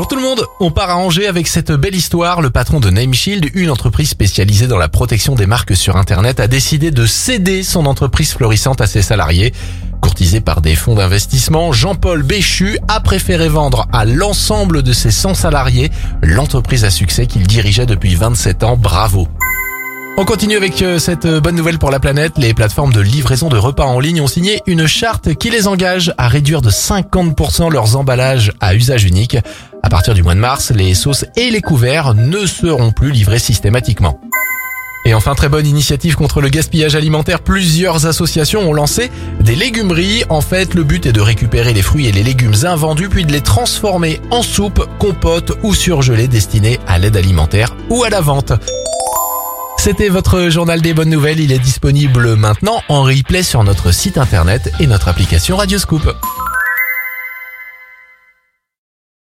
Bonjour tout le monde, on part à Angers avec cette belle histoire. Le patron de Nameshield, une entreprise spécialisée dans la protection des marques sur Internet, a décidé de céder son entreprise florissante à ses salariés. Courtisé par des fonds d'investissement, Jean-Paul Béchu a préféré vendre à l'ensemble de ses 100 salariés l'entreprise à succès qu'il dirigeait depuis 27 ans. Bravo on continue avec euh, cette euh, bonne nouvelle pour la planète. Les plateformes de livraison de repas en ligne ont signé une charte qui les engage à réduire de 50% leurs emballages à usage unique. À partir du mois de mars, les sauces et les couverts ne seront plus livrés systématiquement. Et enfin, très bonne initiative contre le gaspillage alimentaire. Plusieurs associations ont lancé des légumeries. En fait, le but est de récupérer les fruits et les légumes invendus puis de les transformer en soupe, compote ou surgelés destinés à l'aide alimentaire ou à la vente. C'était votre journal des bonnes nouvelles. Il est disponible maintenant en replay sur notre site internet et notre application Radioscoop.